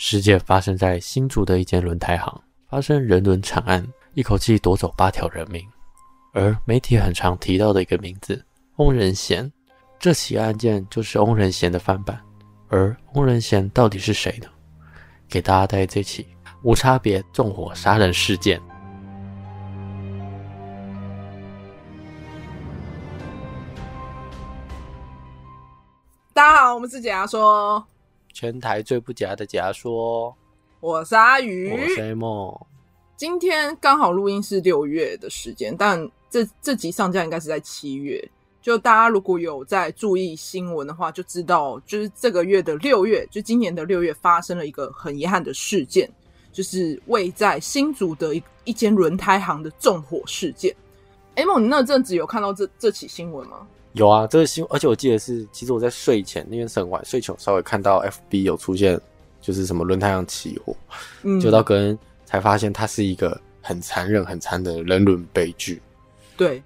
事件发生在新竹的一间轮胎行，发生人伦惨案，一口气夺走八条人命。而媒体很常提到的一个名字翁仁贤，这起案件就是翁仁贤的翻版。而翁仁贤到底是谁呢？给大家带来这起无差别纵火杀人事件。大家好，我们是解压说，全台最不假的假说。我是阿鱼，我是 A 梦。今天刚好录音是六月的时间，但这这集上架应该是在七月。就大家如果有在注意新闻的话，就知道就是这个月的六月，就今年的六月发生了一个很遗憾的事件，就是位在新竹的一一间轮胎行的纵火事件。梦，你那阵子有看到这这起新闻吗？有啊，这个新闻，而且我记得是，其实我在睡前那边是很晚，睡前稍微看到 FB 有出现，就是什么轮胎上起火，嗯，就到隔天才发现它是一个很残忍、很残忍的人伦悲剧。对，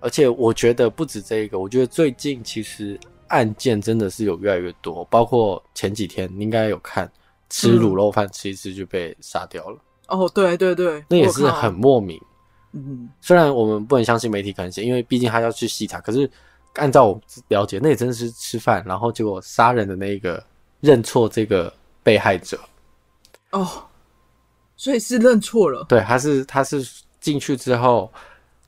而且我觉得不止这一个，我觉得最近其实案件真的是有越来越多，包括前几天你应该有看，吃卤肉饭吃一次就被杀掉了。哦，对对对，那也是很莫名。嗯，虽然我们不能相信媒体可能写，因为毕竟他要去细查。可是按照我了解，那也真的是吃饭，然后结果杀人的那一个认错这个被害者。哦，所以是认错了。对，他是他是进去之后，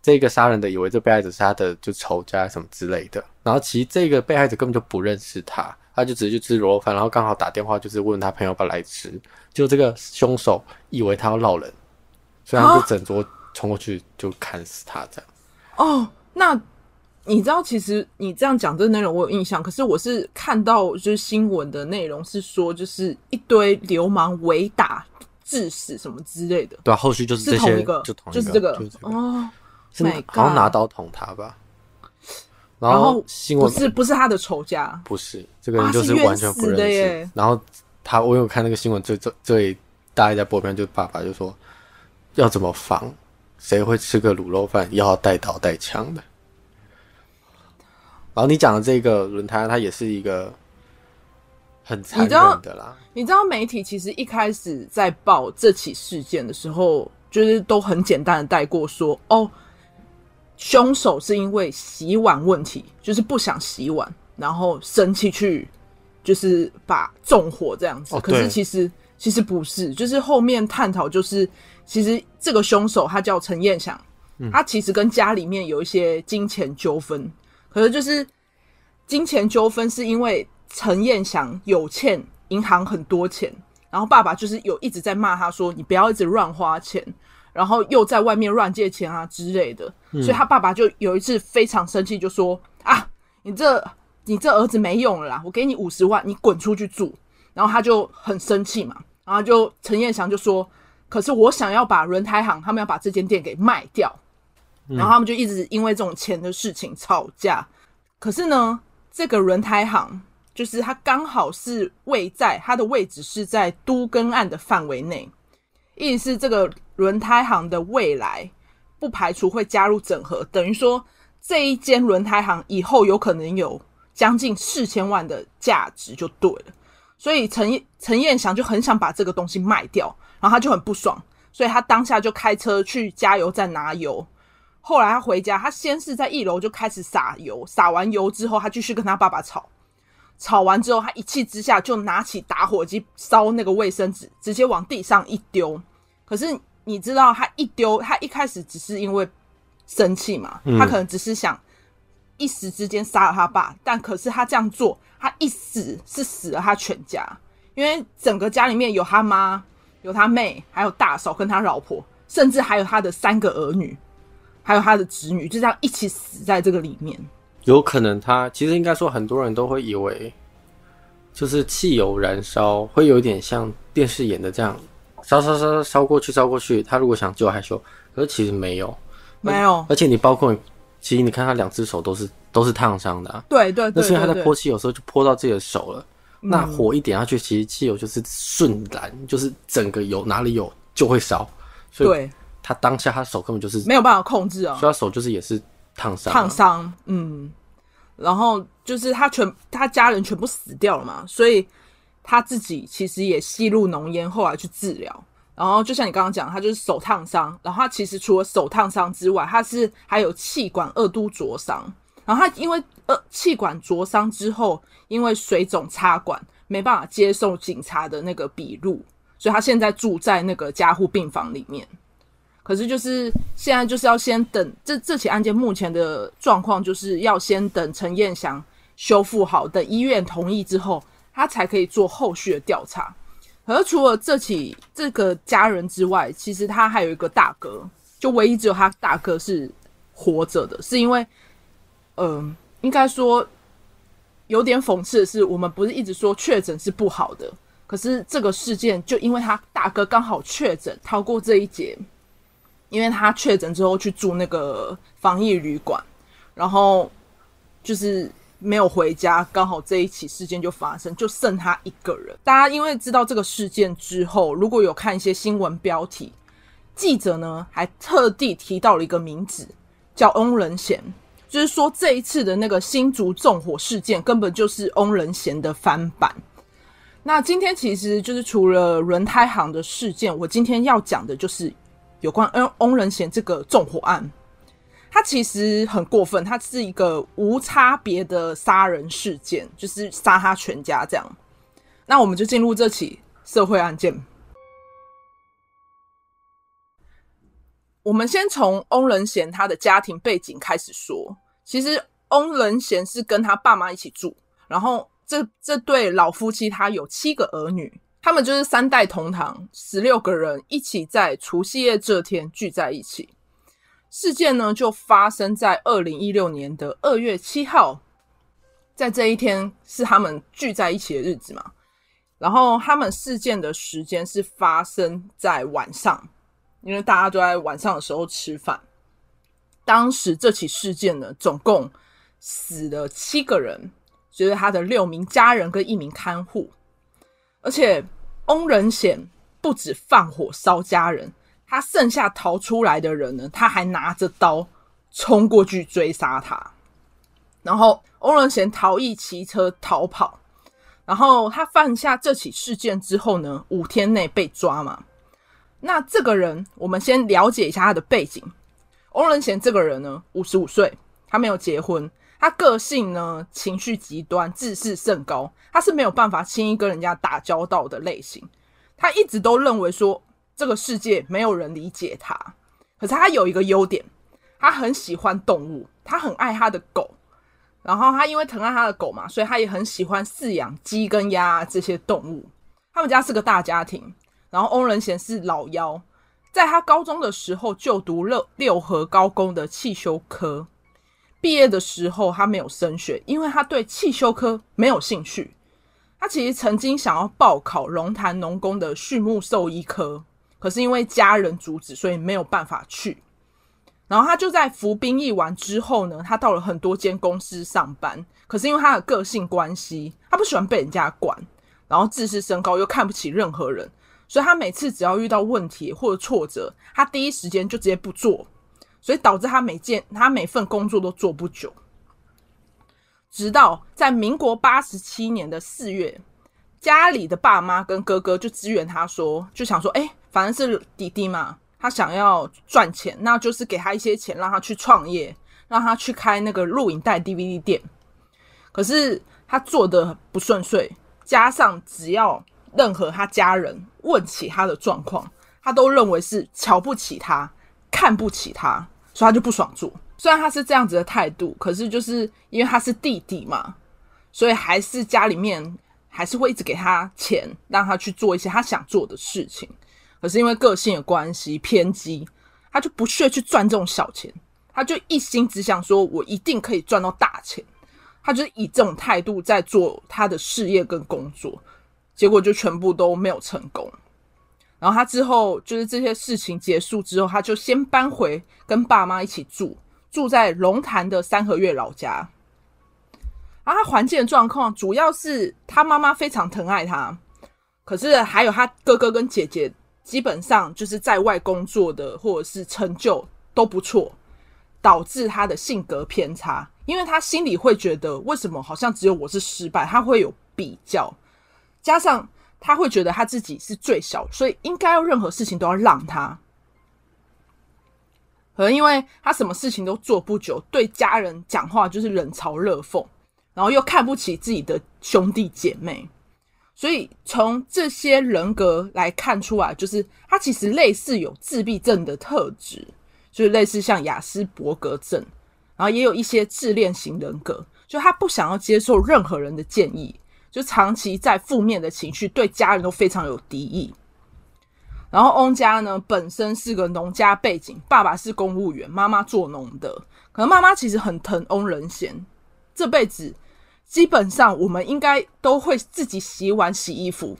这个杀人的以为这被害者是他的就仇家什么之类的。然后其实这个被害者根本就不认识他，他就直接去吃卤肉饭，然后刚好打电话就是问他朋友要不要来吃。就这个凶手以为他要闹人，所以他就整桌。冲过去就砍死他，这样。哦，那你知道，其实你这样讲这个内容我有印象，可是我是看到就是新闻的内容是说，就是一堆流氓围打致死什么之类的。对啊，后续就是这些，是同一个，就同就是这个，就是这个哦。是好像拿刀捅他吧？然后新闻不是不是他的仇家，不是这个人就是完全不认识。啊、然后他我有看那个新闻，最最最大家在播片，就爸爸就说要怎么防。谁会吃个卤肉饭要带刀带枪的？然后你讲的这个轮胎，它也是一个很残忍的啦。你知道媒体其实一开始在报这起事件的时候，就是都很简单的带过说，哦，凶手是因为洗碗问题，就是不想洗碗，然后生气去就是把纵火这样子。哦，可是其实其实不是，就是后面探讨就是。其实这个凶手他叫陈彦祥，他其实跟家里面有一些金钱纠纷，可是就是金钱纠纷是因为陈彦祥有欠银行很多钱，然后爸爸就是有一直在骂他说，你不要一直乱花钱，然后又在外面乱借钱啊之类的，所以他爸爸就有一次非常生气，就说啊，你这你这儿子没用了啦，我给你五十万，你滚出去住。然后他就很生气嘛，然后就陈彦祥就说。可是我想要把轮胎行，他们要把这间店给卖掉，然后他们就一直因为这种钱的事情吵架。可是呢，这个轮胎行就是它刚好是位在它的位置是在都更案的范围内，意思是这个轮胎行的未来不排除会加入整合，等于说这一间轮胎行以后有可能有将近四千万的价值就对了。所以陈陈彦祥就很想把这个东西卖掉。然后他就很不爽，所以他当下就开车去加油站拿油。后来他回家，他先是在一楼就开始撒油，撒完油之后，他继续跟他爸爸吵。吵完之后，他一气之下就拿起打火机烧那个卫生纸，直接往地上一丢。可是你知道，他一丢，他一开始只是因为生气嘛，他可能只是想一时之间杀了他爸。但可是他这样做，他一死是死了他全家，因为整个家里面有他妈。有他妹，还有大嫂跟他老婆，甚至还有他的三个儿女，还有他的侄女，就这样一起死在这个里面。有可能他其实应该说，很多人都会以为，就是汽油燃烧会有点像电视演的这样，烧烧烧烧过去，烧过去。他如果想救还修，可是其实没有，没有。而且你包括，其实你看他两只手都是都是烫伤的啊。对对对，对，那是因为他在泼汽油的时候就泼到自己的手了。那火一点下去，其实汽油就是瞬燃，就是整个油哪里有就会烧。所以他当下他手根本就是没有办法控制啊，所以他手就是也是烫伤。烫伤，嗯。然后就是他全他家人全部死掉了嘛，所以他自己其实也吸入浓烟，后来去治疗。然后就像你刚刚讲，他就是手烫伤。然后他其实除了手烫伤之外，他是还有气管二度灼伤。然后他因为呃气管灼伤之后，因为水肿插管，没办法接受警察的那个笔录，所以他现在住在那个加护病房里面。可是就是现在就是要先等这这起案件目前的状况，就是要先等陈彦祥修复好，等医院同意之后，他才可以做后续的调查。而除了这起这个家人之外，其实他还有一个大哥，就唯一只有他大哥是活着的，是因为，嗯、应该说有点讽刺的是，我们不是一直说确诊是不好的，可是这个事件就因为他大哥刚好确诊，逃过这一劫，因为他确诊之后去住那个防疫旅馆，然后就是。没有回家，刚好这一起事件就发生，就剩他一个人。大家因为知道这个事件之后，如果有看一些新闻标题，记者呢还特地提到了一个名字，叫翁仁贤，就是说这一次的那个新竹纵火事件根本就是翁仁贤的翻版。那今天其实就是除了轮胎行的事件，我今天要讲的就是有关翁翁仁贤这个纵火案。他其实很过分，他是一个无差别的杀人事件，就是杀他全家这样。那我们就进入这起社会案件。我们先从翁仁贤他的家庭背景开始说。其实翁仁贤是跟他爸妈一起住，然后这这对老夫妻他有七个儿女，他们就是三代同堂，十六个人一起在除夕夜这天聚在一起。事件呢，就发生在二零一六年的二月七号，在这一天是他们聚在一起的日子嘛。然后他们事件的时间是发生在晚上，因为大家都在晚上的时候吃饭。当时这起事件呢，总共死了七个人，就是他的六名家人跟一名看护。而且翁仁贤不止放火烧家人。他剩下逃出来的人呢，他还拿着刀冲过去追杀他，然后翁仁贤逃逸骑车逃跑，然后他犯下这起事件之后呢，五天内被抓嘛。那这个人，我们先了解一下他的背景。翁仁贤这个人呢，五十五岁，他没有结婚，他个性呢，情绪极端，自视甚高，他是没有办法轻易跟人家打交道的类型。他一直都认为说。这个世界没有人理解他，可是他有一个优点，他很喜欢动物，他很爱他的狗，然后他因为疼爱他的狗嘛，所以他也很喜欢饲养鸡跟鸭这些动物。他们家是个大家庭，然后翁仁贤是老幺，在他高中的时候就读六六合高工的汽修科，毕业的时候他没有升学，因为他对汽修科没有兴趣。他其实曾经想要报考龙潭农工的畜牧兽医科。可是因为家人阻止，所以没有办法去。然后他就在服兵役完之后呢，他到了很多间公司上班。可是因为他的个性关系，他不喜欢被人家管，然后自视甚高，又看不起任何人，所以他每次只要遇到问题或者挫折，他第一时间就直接不做，所以导致他每件他每份工作都做不久。直到在民国八十七年的四月，家里的爸妈跟哥哥就支援他说，就想说，哎。反正是弟弟嘛，他想要赚钱，那就是给他一些钱，让他去创业，让他去开那个录影带 DVD 店。可是他做的不顺遂，加上只要任何他家人问起他的状况，他都认为是瞧不起他，看不起他，所以他就不爽做。虽然他是这样子的态度，可是就是因为他是弟弟嘛，所以还是家里面还是会一直给他钱，让他去做一些他想做的事情。可是因为个性的关系偏激，他就不屑去赚这种小钱，他就一心只想说，我一定可以赚到大钱。他就是以这种态度在做他的事业跟工作，结果就全部都没有成功。然后他之后就是这些事情结束之后，他就先搬回跟爸妈一起住，住在龙潭的三合院老家。然后他环境的状况主要是他妈妈非常疼爱他，可是还有他哥哥跟姐姐。基本上就是在外工作的，或者是成就都不错，导致他的性格偏差，因为他心里会觉得为什么好像只有我是失败，他会有比较，加上他会觉得他自己是最小，所以应该要任何事情都要让他。可能因为他什么事情都做不久，对家人讲话就是冷嘲热讽，然后又看不起自己的兄弟姐妹，所以从这些人格来看出来，就是他其实类似有自闭症的特质，就是类似像雅斯伯格症，然后也有一些自恋型人格。就他不想要接受任何人的建议，就长期在负面的情绪，对家人都非常有敌意。然后翁家呢，本身是个农家背景，爸爸是公务员，妈妈做农的。可能妈妈其实很疼翁仁贤，这辈子基本上我们应该都会自己洗碗洗衣服，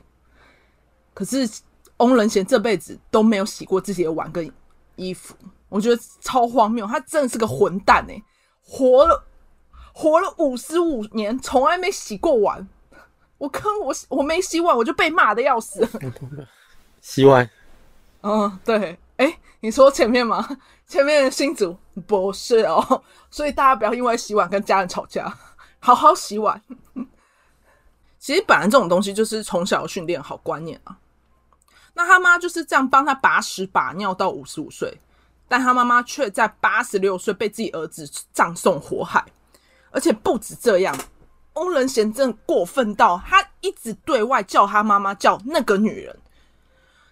可是翁仁贤这辈子都没有洗过自己的碗跟衣服，我觉得超荒谬。他真的是个混蛋欸，活了。活了五十五年，从来没洗过碗。我坑我，我没洗碗，我就被骂的要死。洗碗？嗯，对。哎，你说前面吗？前面的新竹不是哦。所以大家不要因为洗碗跟家人吵架，好好洗碗。其实本来这种东西就是从小训练好观念啊。那他妈就是这样帮他把屎把尿到五十五岁，但他妈妈却在八十六岁被自己儿子葬送火海。而且不止这样，翁仁贤真的过分到他一直对外叫他妈妈叫那个女人，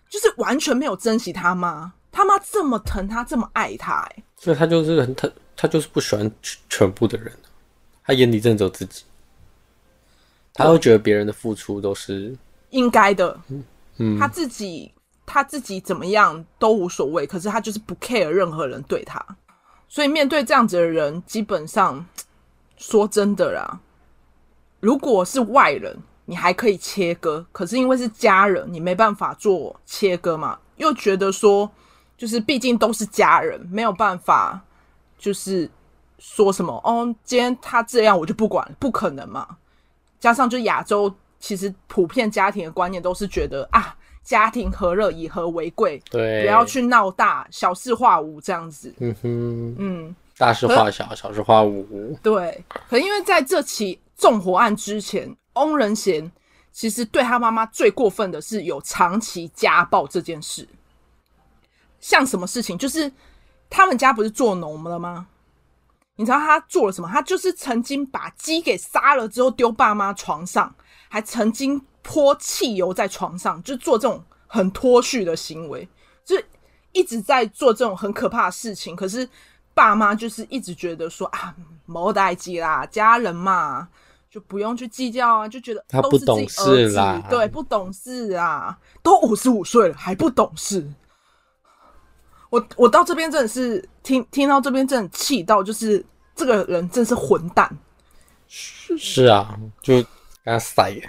就是完全没有珍惜他妈。他妈这么疼他，这么爱他，哎，所以他就是很疼，他就是不喜欢全部的人，他眼里真的只有自己，他会觉得别人的付出都是应该的，嗯，他自己他自己怎么样都无所谓，可是他就是不 care 任何人对他，所以面对这样子的人，基本上。说真的啦，如果是外人，你还可以切割，可是因为是家人，你没办法做切割嘛。又觉得说，就是毕竟都是家人，没有办法，就是说什么哦，今天他这样我就不管，不可能嘛。加上就亚洲，其实普遍家庭的观念都是觉得啊，家庭和乐，以和为贵，对，不要去闹大，小事化无这样子。嗯哼，嗯。大事化小，小事化无。对，可因为在这起纵火案之前，翁仁贤其实对他妈妈最过分的是有长期家暴这件事。像什么事情？就是他们家不是做农了吗？你知道他做了什么？他就是曾经把鸡给杀了之后丢爸妈床上，还曾经泼汽油在床上，就做这种很脱序的行为，就一直在做这种很可怕的事情。可是。爸妈就是一直觉得说啊，没代志啦，家人嘛，就不用去计较啊，就觉得都是自己儿子，他不懂事啦，对，不懂事啊，都五十五岁了还不懂事。我我到这边真的是听听到这边真的气到，就是这个人真是混蛋。是是啊，就给他塞，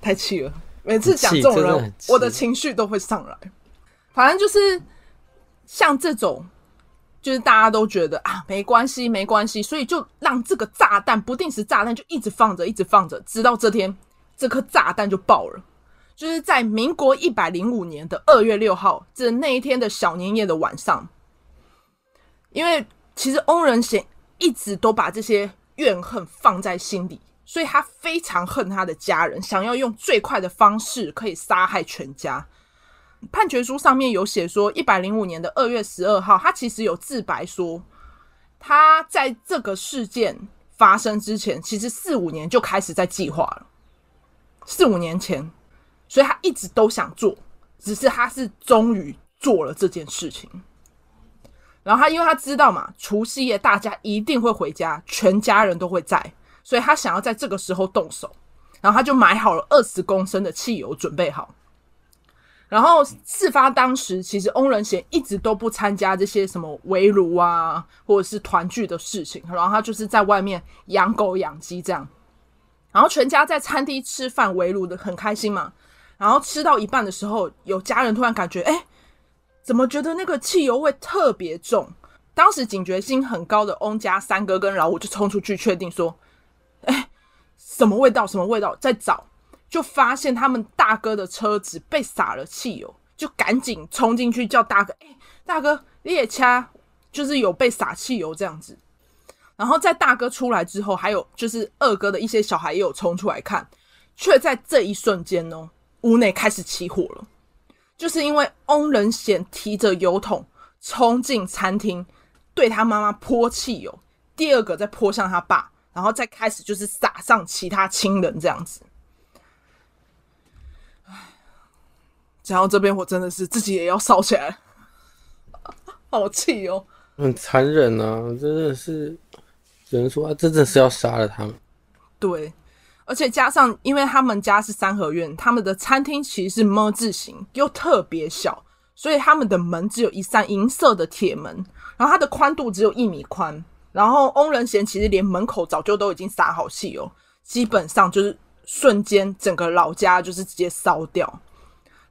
太气了。每次讲这种人，我的情绪都会上来。反正就是像这种，就是大家都觉得啊，没关系，没关系，所以就让这个炸弹不定时炸弹就一直放着，一直放着，直到这天这颗炸弹就爆了。就是在民国一百零五年的二月六号，这那一天的小年夜的晚上，因为其实翁仁贤一直都把这些怨恨放在心里，所以他非常恨他的家人，想要用最快的方式可以杀害全家。判决书上面有写说，一百零五年的二月十二号，他其实有自白说，他在这个事件发生之前，其实四五年就开始在计划了。四五年前，所以他一直都想做，只是他是终于做了这件事情。然后他因为他知道嘛，除夕夜大家一定会回家，全家人都会在，所以他想要在这个时候动手。然后他就买好了二十公升的汽油，准备好。然后事发当时，其实翁仁贤一直都不参加这些什么围炉啊，或者是团聚的事情。然后他就是在外面养狗养鸡这样。然后全家在餐厅吃饭围炉的很开心嘛。然后吃到一半的时候，有家人突然感觉，哎，怎么觉得那个汽油味特别重？当时警觉心很高的翁家三哥跟老五就冲出去确定说，哎，什么味道？什么味道？在找。就发现他们大哥的车子被洒了汽油，就赶紧冲进去叫大哥：“哎、大哥，你也掐，就是有被洒汽油这样子。”然后在大哥出来之后，还有就是二哥的一些小孩也有冲出来看，却在这一瞬间呢，屋内开始起火了，就是因为翁仁贤提着油桶冲进餐厅，对他妈妈泼汽油，第二个再泼向他爸，然后再开始就是撒上其他亲人这样子。讲到这边我真的是自己也要烧起来，好气哦，很残忍啊，真的是。只能说啊，真的是要杀了他们。对，而且加上，因为他们家是三合院，他们的餐厅其实是么字形，又特别小，所以他们的门只有一扇银色的铁门，然后它的宽度只有一米宽。然后翁仁贤其实连门口早就都已经撒好汽油，基本上就是瞬间整个老家就是直接烧掉。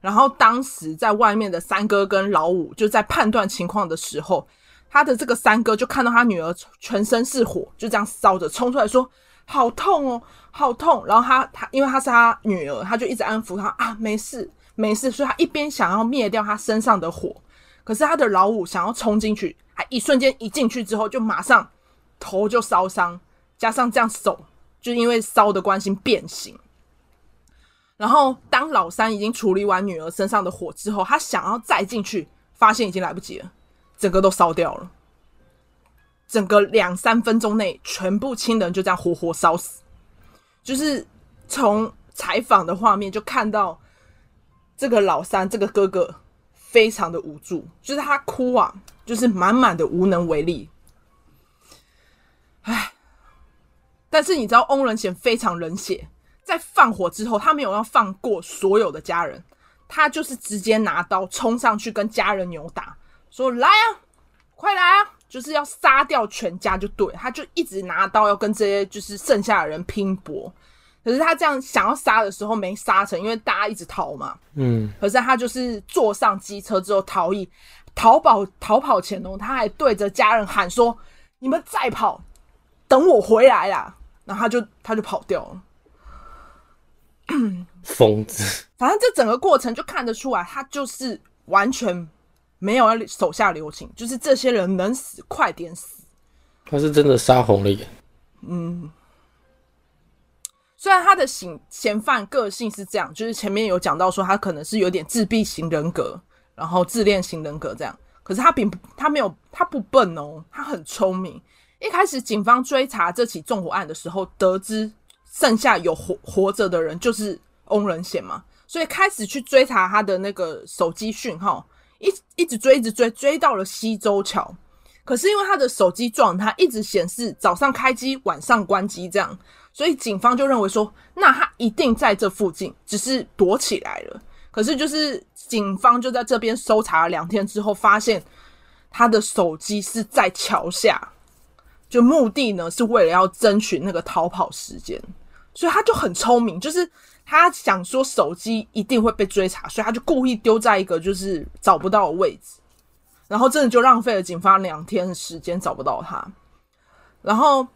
然后当时在外面的三哥跟老五就在判断情况的时候。他的这个三哥就看到他女儿全身是火，就这样烧着冲出来说：“好痛哦，好痛！”然后他他因为他是他女儿，他就一直安抚他啊，没事没事。所以他一边想要灭掉他身上的火，可是他的老五想要冲进去，还一瞬间一进去之后就马上头就烧伤，加上这样手就因为烧的关系变形。然后当老三已经处理完女儿身上的火之后，他想要再进去，发现已经来不及了。整个都烧掉了，整个两三分钟内，全部亲人就这样活活烧死。就是从采访的画面就看到这个老三，这个哥哥非常的无助，就是他哭啊，就是满满的无能为力。唉，但是你知道翁仁贤非常冷血，在放火之后，他没有要放过所有的家人，他就是直接拿刀冲上去跟家人扭打。说来啊，快来啊！就是要杀掉全家就对，他就一直拿刀要跟这些就是剩下的人拼搏。可是他这样想要杀的时候没杀成，因为大家一直逃嘛。嗯。可是他就是坐上机车之后逃逸，逃跑逃跑前哦，他还对着家人喊说：“你们再跑，等我回来啦！”然后他就他就跑掉了。疯子。反正这整个过程就看得出来，他就是完全。没有要手下留情，就是这些人能死快点死。他是真的杀红了眼。嗯，虽然他的嫌嫌犯个性是这样，就是前面有讲到说他可能是有点自闭型人格，然后自恋型人格这样，可是他并不，他没有，他不笨哦，他很聪明。一开始警方追查这起纵火案的时候，得知剩下有活活着的人就是翁仁贤嘛，所以开始去追查他的那个手机讯号。一一直追，一直追，追到了溪州桥。可是因为他的手机状态一直显示早上开机，晚上关机这样，所以警方就认为说，那他一定在这附近，只是躲起来了。可是就是警方就在这边搜查了两天之后，发现他的手机是在桥下，就目的呢是为了要争取那个逃跑时间，所以他就很聪明，就是。他想说手机一定会被追查，所以他就故意丢在一个就是找不到的位置，然后真的就浪费了警方两天的时间找不到他。然后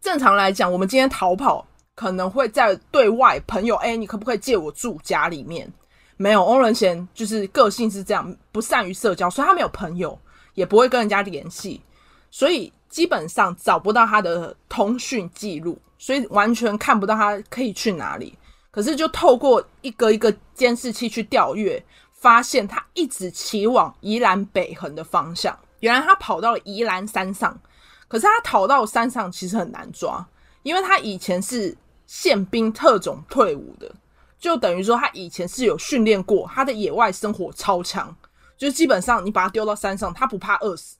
正常来讲，我们今天逃跑可能会在对外朋友，哎，你可不可以借我住家里面？没有，翁仁贤就是个性是这样，不善于社交，所以他没有朋友，也不会跟人家联系，所以基本上找不到他的通讯记录，所以完全看不到他可以去哪里。可是，就透过一个一个监视器去调阅，发现他一直骑往宜兰北横的方向。原来他跑到了宜兰山上，可是他逃到山上其实很难抓，因为他以前是宪兵特种退伍的，就等于说他以前是有训练过，他的野外生活超强，就基本上你把他丢到山上，他不怕饿死，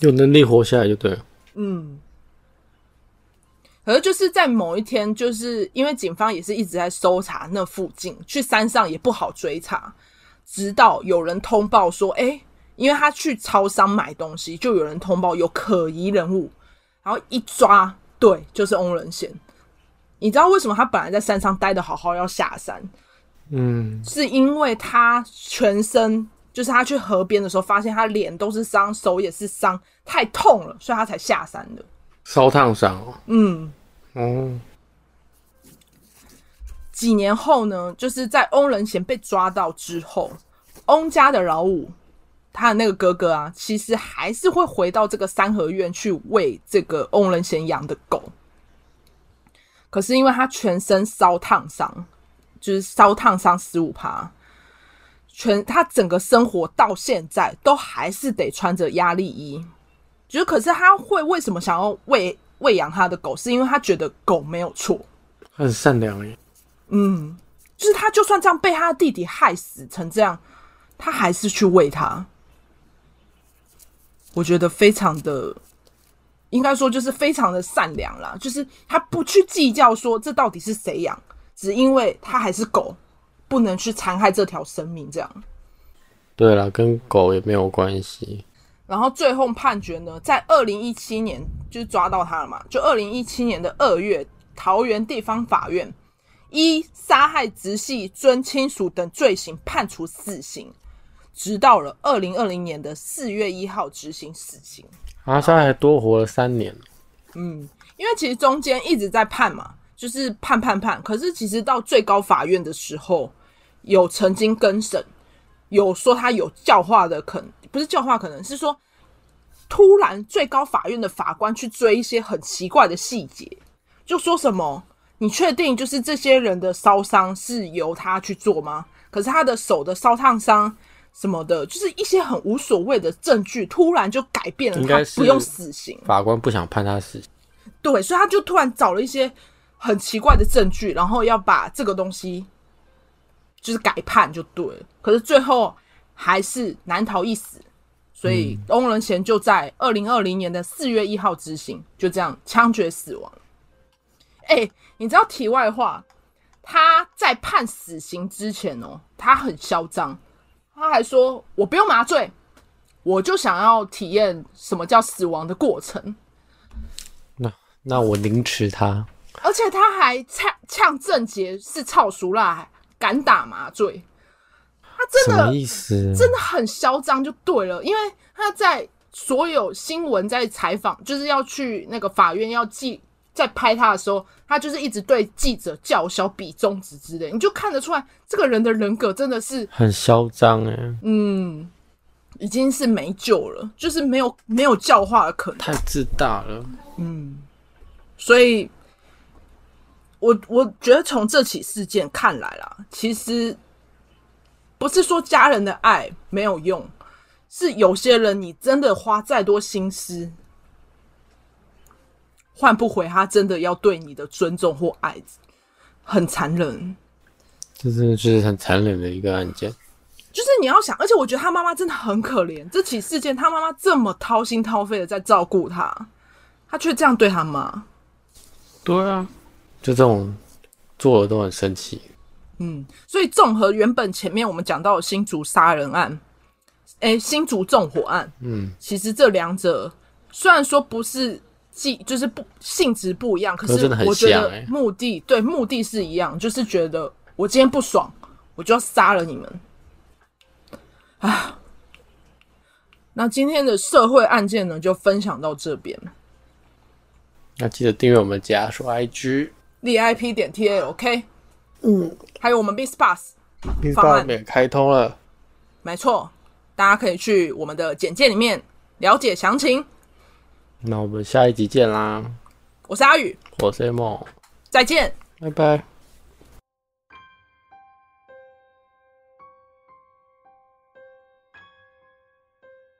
有能力活下来就对了。嗯。可是就是在某一天，就是因为警方也是一直在搜查那附近，去山上也不好追查，直到有人通报说，哎、欸，因为他去超商买东西，就有人通报有可疑人物，然后一抓，对，就是翁仁贤。你知道为什么他本来在山上待的好好，要下山？嗯，是因为他全身，就是他去河边的时候，发现他脸都是伤，手也是伤，太痛了，所以他才下山的。烧烫伤哦，嗯，哦，几年后呢，就是在翁仁贤被抓到之后，翁家的老五他的那个哥哥啊，其实还是会回到这个三合院去喂这个翁仁贤养的狗。可是因为他全身烧烫伤，就是烧烫伤十五趴，全他整个生活到现在都还是得穿着压力衣。就是可是他会为什么想要喂喂养他的狗？是因为他觉得狗没有错，很善良耶。嗯，就是他就算这样被他的弟弟害死成这样，他还是去喂他。我觉得非常的，应该说就是非常的善良啦。就是他不去计较说这到底是谁养，只因为他还是狗，不能去残害这条生命。这样。对啦，跟狗也没有关系。然后最后判决呢，在二零一七年就是抓到他了嘛，就二零一七年的二月，桃园地方法院依杀害直系尊亲属等罪行判处死刑。直到了二零二零年的四月一号执行死刑，啊，他还多活了三年。嗯，因为其实中间一直在判嘛，就是判判判，可是其实到最高法院的时候，有曾经更审，有说他有教化的可能，不是教化，可能是说突然最高法院的法官去追一些很奇怪的细节，就说什么，你确定就是这些人的烧伤是由他去做吗？可是他的手的烧烫伤。什么的，就是一些很无所谓的证据，突然就改变了，他不用死刑。法官不想判他死刑，对，所以他就突然找了一些很奇怪的证据，然后要把这个东西就是改判就对了。可是最后还是难逃一死，所以翁仁贤就在二零二零年的四月一号执行，就这样枪决死亡。哎、欸，你知道题外话，他在判死刑之前哦，他很嚣张。他还说：“我不用麻醉，我就想要体验什么叫死亡的过程。”那那我凌迟他，而且他还呛呛郑杰是臭俗辣，敢打麻醉。他真的意思？真的很嚣张，就对了。因为他在所有新闻在采访，就是要去那个法院要记。在拍他的时候，他就是一直对记者叫嚣、比中指之类，你就看得出来，这个人的人格真的是很嚣张哎。嗯，已经是没救了，就是没有没有教化的可能，太自大了。嗯，所以，我我觉得从这起事件看来啦，其实不是说家人的爱没有用，是有些人你真的花再多心思。换不回他真的要对你的尊重或爱，很残忍。这真的是很残忍的一个案件。就是你要想，而且我觉得他妈妈真的很可怜。这起事件，他妈妈这么掏心掏肺的在照顾他，他却这样对他妈。对啊，就这种做的都很生气。嗯，所以综合原本前面我们讲到的新竹杀人案，哎、欸，新竹纵火案，嗯，其实这两者虽然说不是。即就是不性质不一样，可是我觉得目的对目的是一样，就是觉得我今天不爽，我就要杀了你们。啊，那今天的社会案件呢，就分享到这边。那记得订阅我们家说 IG VIP 点 TALK，嗯，还有我们 Beespass，Beespass 方案。也开通了，没错，大家可以去我们的简介里面了解详情。那我们下一集见啦！我是阿宇，我是 A 梦，再见，拜拜。